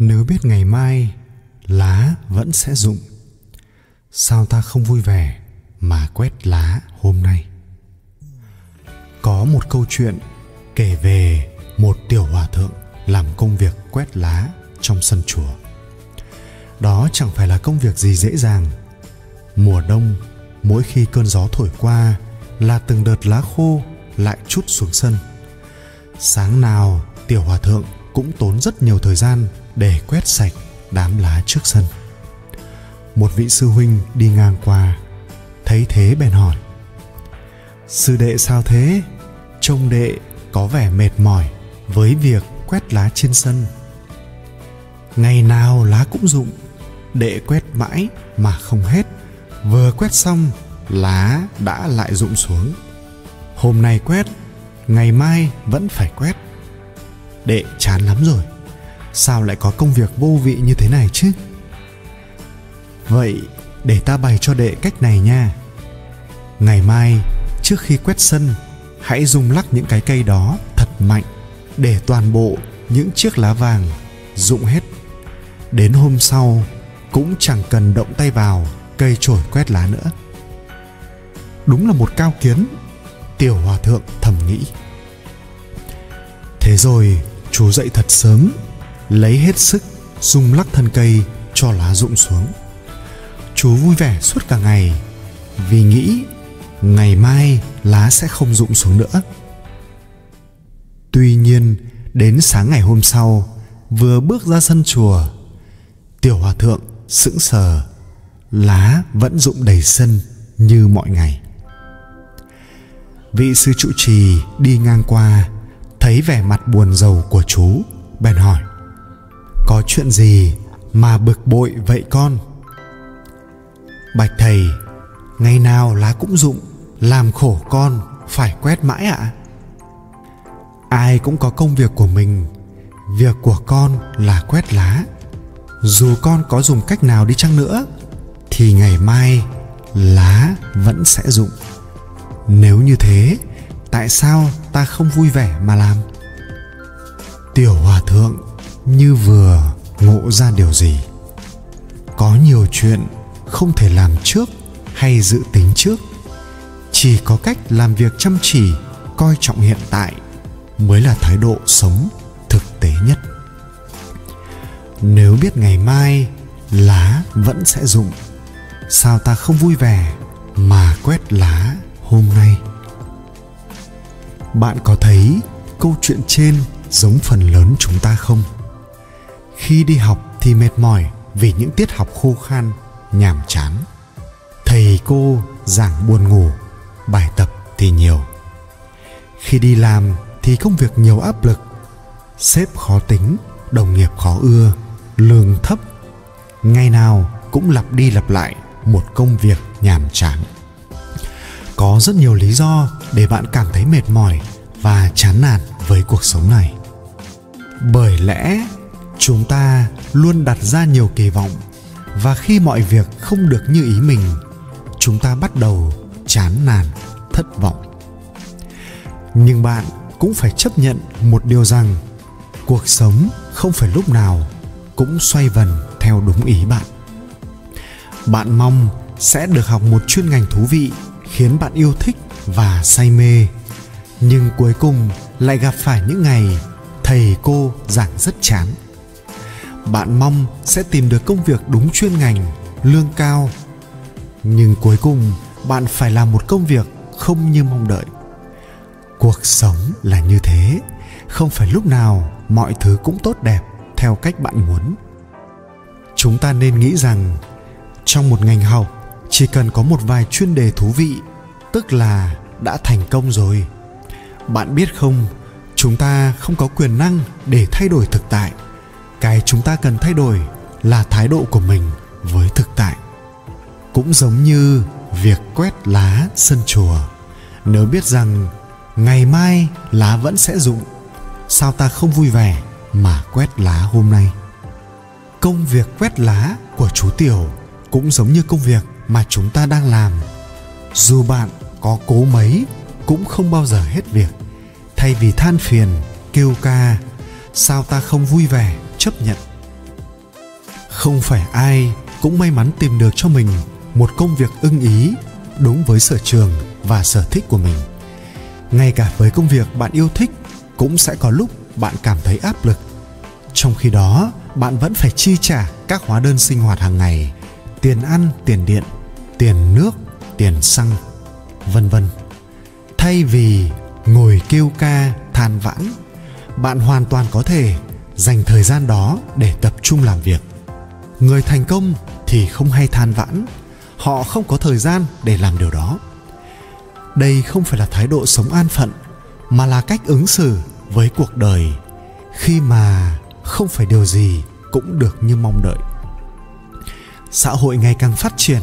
nếu biết ngày mai, lá vẫn sẽ rụng. Sao ta không vui vẻ mà quét lá hôm nay? Có một câu chuyện kể về một tiểu hòa thượng làm công việc quét lá trong sân chùa. Đó chẳng phải là công việc gì dễ dàng. Mùa đông, mỗi khi cơn gió thổi qua là từng đợt lá khô lại chút xuống sân. Sáng nào, tiểu hòa thượng cũng tốn rất nhiều thời gian để quét sạch đám lá trước sân. Một vị sư huynh đi ngang qua, thấy thế bèn hỏi, sư đệ sao thế? Trông đệ có vẻ mệt mỏi với việc quét lá trên sân. Ngày nào lá cũng rụng, đệ quét mãi mà không hết. Vừa quét xong, lá đã lại rụng xuống. Hôm nay quét, ngày mai vẫn phải quét. Đệ chán lắm rồi sao lại có công việc vô vị như thế này chứ? Vậy, để ta bày cho đệ cách này nha. Ngày mai, trước khi quét sân, hãy dùng lắc những cái cây đó thật mạnh để toàn bộ những chiếc lá vàng rụng hết. Đến hôm sau, cũng chẳng cần động tay vào cây chổi quét lá nữa. Đúng là một cao kiến, tiểu hòa thượng thầm nghĩ. Thế rồi chú dậy thật sớm lấy hết sức, rung lắc thân cây, cho lá rụng xuống. Chú vui vẻ suốt cả ngày, vì nghĩ ngày mai lá sẽ không rụng xuống nữa. Tuy nhiên, đến sáng ngày hôm sau, vừa bước ra sân chùa, tiểu hòa thượng sững sờ, lá vẫn rụng đầy sân như mọi ngày. Vị sư trụ trì đi ngang qua, thấy vẻ mặt buồn rầu của chú, bèn hỏi có chuyện gì mà bực bội vậy con? Bạch thầy, ngày nào lá cũng rụng, làm khổ con, phải quét mãi ạ. À? ai cũng có công việc của mình, việc của con là quét lá. Dù con có dùng cách nào đi chăng nữa, thì ngày mai lá vẫn sẽ rụng. Nếu như thế, tại sao ta không vui vẻ mà làm? Tiểu hòa thượng như vừa ngộ ra điều gì. Có nhiều chuyện không thể làm trước hay dự tính trước. Chỉ có cách làm việc chăm chỉ, coi trọng hiện tại mới là thái độ sống thực tế nhất. Nếu biết ngày mai lá vẫn sẽ rụng, sao ta không vui vẻ mà quét lá hôm nay? Bạn có thấy câu chuyện trên giống phần lớn chúng ta không? Khi đi học thì mệt mỏi vì những tiết học khô khan, nhàm chán. Thầy cô giảng buồn ngủ, bài tập thì nhiều. Khi đi làm thì công việc nhiều áp lực. Sếp khó tính, đồng nghiệp khó ưa, lương thấp. Ngày nào cũng lặp đi lặp lại một công việc nhàm chán. Có rất nhiều lý do để bạn cảm thấy mệt mỏi và chán nản với cuộc sống này. Bởi lẽ chúng ta luôn đặt ra nhiều kỳ vọng. Và khi mọi việc không được như ý mình, chúng ta bắt đầu chán nản, thất vọng. Nhưng bạn cũng phải chấp nhận một điều rằng, cuộc sống không phải lúc nào cũng xoay vần theo đúng ý bạn. Bạn mong sẽ được học một chuyên ngành thú vị khiến bạn yêu thích và say mê. Nhưng cuối cùng lại gặp phải những ngày thầy cô giảng rất chán bạn mong sẽ tìm được công việc đúng chuyên ngành, lương cao. Nhưng cuối cùng, bạn phải làm một công việc không như mong đợi. Cuộc sống là như thế. Không phải lúc nào mọi thứ cũng tốt đẹp theo cách bạn muốn. Chúng ta nên nghĩ rằng, trong một ngành học, chỉ cần có một vài chuyên đề thú vị, tức là đã thành công rồi. Bạn biết không, chúng ta không có quyền năng để thay đổi thực tại cái chúng ta cần thay đổi là thái độ của mình với thực tại. Cũng giống như việc quét lá sân chùa, nếu biết rằng ngày mai lá vẫn sẽ rụng, sao ta không vui vẻ mà quét lá hôm nay? Công việc quét lá của chú tiểu cũng giống như công việc mà chúng ta đang làm. Dù bạn có cố mấy cũng không bao giờ hết việc. Thay vì than phiền, kêu ca, sao ta không vui vẻ chấp nhận. Không phải ai cũng may mắn tìm được cho mình một công việc ưng ý đúng với sở trường và sở thích của mình. Ngay cả với công việc bạn yêu thích cũng sẽ có lúc bạn cảm thấy áp lực. Trong khi đó, bạn vẫn phải chi trả các hóa đơn sinh hoạt hàng ngày, tiền ăn, tiền điện, tiền nước, tiền xăng, vân vân. Thay vì ngồi kêu ca than vãn, bạn hoàn toàn có thể dành thời gian đó để tập trung làm việc. Người thành công thì không hay than vãn, họ không có thời gian để làm điều đó. Đây không phải là thái độ sống an phận, mà là cách ứng xử với cuộc đời, khi mà không phải điều gì cũng được như mong đợi. Xã hội ngày càng phát triển,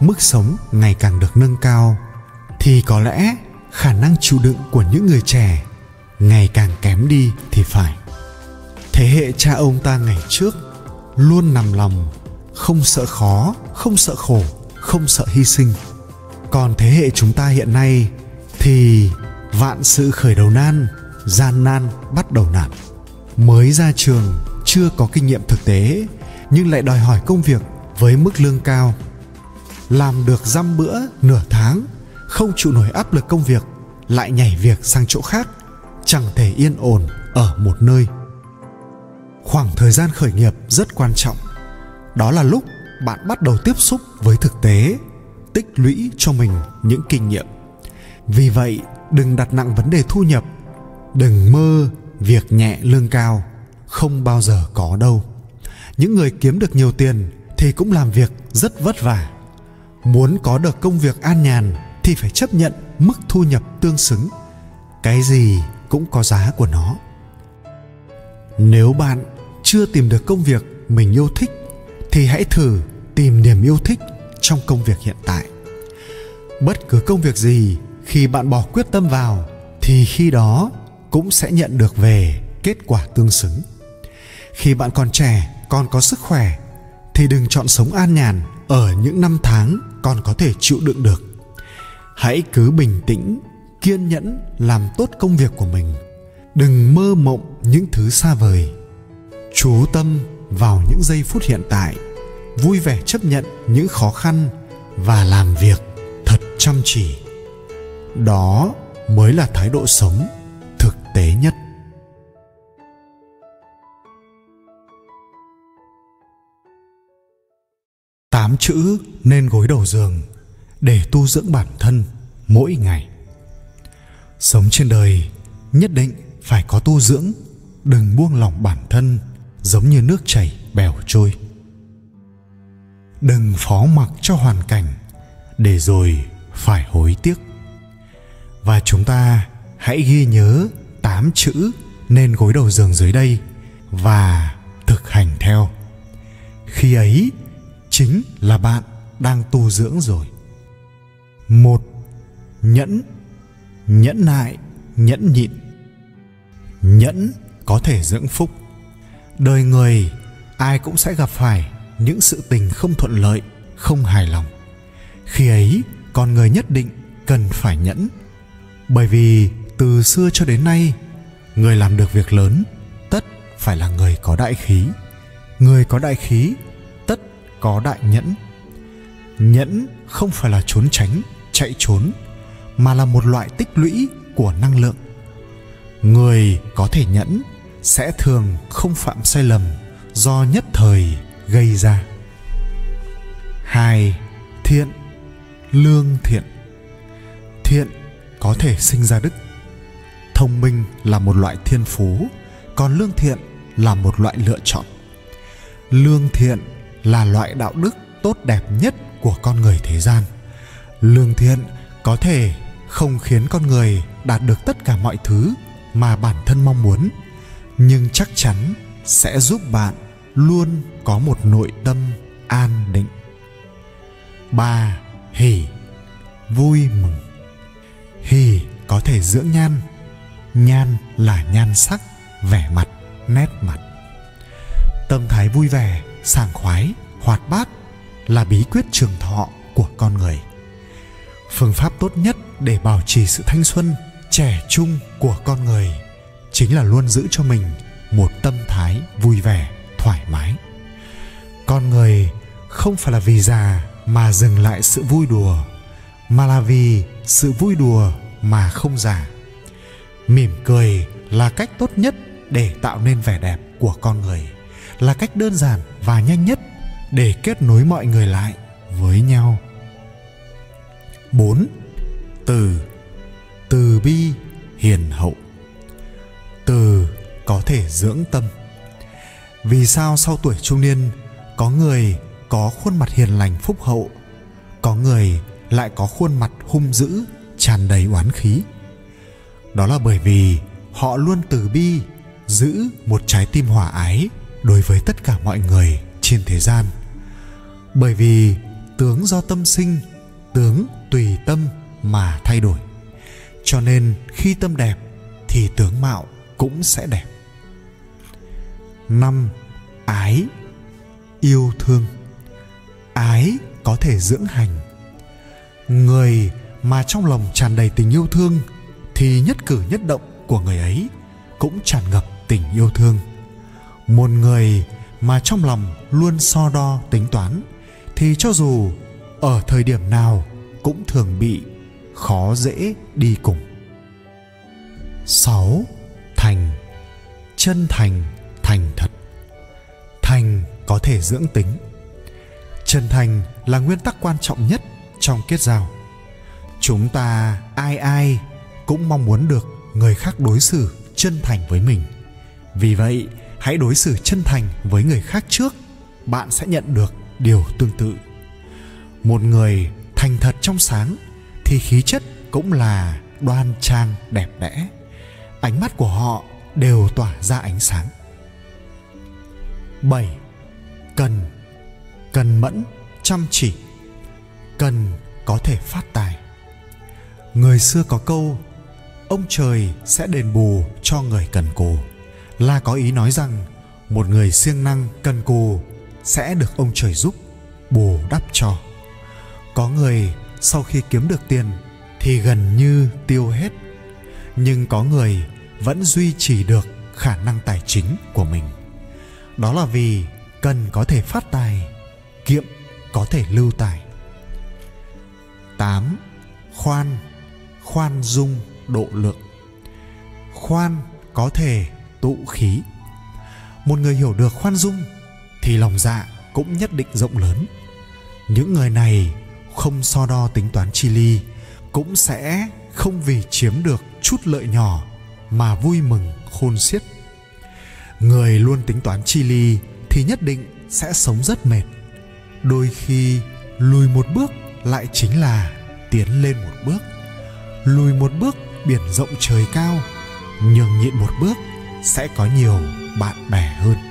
mức sống ngày càng được nâng cao, thì có lẽ khả năng chịu đựng của những người trẻ ngày càng kém đi thì phải thế hệ cha ông ta ngày trước luôn nằm lòng, không sợ khó, không sợ khổ, không sợ hy sinh. Còn thế hệ chúng ta hiện nay thì vạn sự khởi đầu nan, gian nan bắt đầu nản. Mới ra trường, chưa có kinh nghiệm thực tế, nhưng lại đòi hỏi công việc với mức lương cao. Làm được dăm bữa nửa tháng, không chịu nổi áp lực công việc, lại nhảy việc sang chỗ khác, chẳng thể yên ổn ở một nơi khoảng thời gian khởi nghiệp rất quan trọng. Đó là lúc bạn bắt đầu tiếp xúc với thực tế, tích lũy cho mình những kinh nghiệm. Vì vậy, đừng đặt nặng vấn đề thu nhập, đừng mơ việc nhẹ lương cao, không bao giờ có đâu. Những người kiếm được nhiều tiền thì cũng làm việc rất vất vả. Muốn có được công việc an nhàn thì phải chấp nhận mức thu nhập tương xứng. Cái gì cũng có giá của nó. Nếu bạn chưa tìm được công việc mình yêu thích, thì hãy thử tìm niềm yêu thích trong công việc hiện tại. Bất cứ công việc gì khi bạn bỏ quyết tâm vào, thì khi đó cũng sẽ nhận được về kết quả tương xứng. Khi bạn còn trẻ, còn có sức khỏe, thì đừng chọn sống an nhàn ở những năm tháng còn có thể chịu đựng được. Hãy cứ bình tĩnh, kiên nhẫn làm tốt công việc của mình. Đừng mơ mộng những thứ xa vời chú tâm vào những giây phút hiện tại, vui vẻ chấp nhận những khó khăn và làm việc thật chăm chỉ. Đó mới là thái độ sống thực tế nhất. Tám chữ nên gối đầu giường để tu dưỡng bản thân mỗi ngày. Sống trên đời, nhất định phải có tu dưỡng, đừng buông lỏng bản thân giống như nước chảy bèo trôi. Đừng phó mặc cho hoàn cảnh, để rồi phải hối tiếc. Và chúng ta hãy ghi nhớ tám chữ nên gối đầu giường dưới đây và thực hành theo. Khi ấy, chính là bạn đang tu dưỡng rồi. Một, nhẫn. Nhẫn nại, nhẫn nhịn. Nhẫn có thể dưỡng phúc đời người, ai cũng sẽ gặp phải những sự tình không thuận lợi, không hài lòng. Khi ấy, con người nhất định cần phải nhẫn. Bởi vì từ xưa cho đến nay, người làm được việc lớn, tất phải là người có đại khí. Người có đại khí, tất có đại nhẫn. Nhẫn không phải là trốn tránh, chạy trốn, mà là một loại tích lũy của năng lượng. Người có thể nhẫn sẽ thường không phạm sai lầm do nhất thời gây ra. Hai, thiện, lương thiện. Thiện có thể sinh ra đức. Thông minh là một loại thiên phú, còn lương thiện là một loại lựa chọn. Lương thiện là loại đạo đức tốt đẹp nhất của con người thế gian. Lương thiện có thể không khiến con người đạt được tất cả mọi thứ mà bản thân mong muốn nhưng chắc chắn sẽ giúp bạn luôn có một nội tâm an định. Ba hỉ vui mừng. Hỉ có thể dưỡng nhan. Nhan là nhan sắc, vẻ mặt, nét mặt. Tâm thái vui vẻ, sảng khoái, hoạt bát là bí quyết trường thọ của con người. Phương pháp tốt nhất để bảo trì sự thanh xuân, trẻ trung của con người chính là luôn giữ cho mình một tâm thái vui vẻ, thoải mái. Con người không phải là vì già mà dừng lại sự vui đùa, mà là vì sự vui đùa mà không già. Mỉm cười là cách tốt nhất để tạo nên vẻ đẹp của con người, là cách đơn giản và nhanh nhất để kết nối mọi người lại với nhau. 4. Từ Từ bi hiền hậu. Từ có thể dưỡng tâm. Vì sao sau tuổi trung niên, Có người có khuôn mặt hiền lành phúc hậu, Có người lại có khuôn mặt hung dữ, tràn đầy oán khí? Đó là bởi vì họ luôn từ bi, giữ một trái tim hòa ái đối với tất cả mọi người trên thế gian. Bởi vì tướng do tâm sinh, tướng tùy tâm mà thay đổi. Cho nên khi tâm đẹp thì tướng mạo cũng sẽ đẹp. Năm, ái, yêu thương. Ái có thể dưỡng hành. Người mà trong lòng tràn đầy tình yêu thương thì nhất cử nhất động của người ấy cũng tràn ngập tình yêu thương. Một người mà trong lòng luôn so đo tính toán thì cho dù ở thời điểm nào cũng thường bị khó dễ đi cùng. 6. Chân thành, thành thật. Thành có thể dưỡng tính. Chân thành là nguyên tắc quan trọng nhất trong kết giao. Chúng ta ai ai cũng mong muốn được người khác đối xử chân thành với mình. Vì vậy hãy đối xử chân thành với người khác trước bạn sẽ nhận được điều tương tự. Một người thành thật trong sáng thì khí chất cũng là đoan trang đẹp đẽ. Ánh mắt của họ đều tỏa ra ánh sáng. 7. Cần Cần mẫn, chăm chỉ. Cần có thể phát tài. Người xưa có câu ông trời sẽ đền bù cho người cần cù. Là có ý nói rằng một người siêng năng cần cù sẽ được ông trời giúp bù đắp cho. Có người sau khi kiếm được tiền thì gần như tiêu hết nhưng có người vẫn duy trì được khả năng tài chính của mình. Đó là vì cần có thể phát tài, kiệm có thể lưu tài. 8. Khoan khoan dung độ lượng. Khoan có thể tụ khí. Một người hiểu được khoan dung thì lòng dạ cũng nhất định rộng lớn. Những người này không so đo tính toán chi ly, cũng sẽ không vì chiếm được chút lợi nhỏ mà vui mừng, khôn xiết. Người luôn tính toán chi ly thì nhất định sẽ sống rất mệt. Đôi khi lùi một bước lại chính là tiến lên một bước. Lùi một bước biển rộng trời cao, nhường nhịn một bước sẽ có nhiều bạn bè hơn.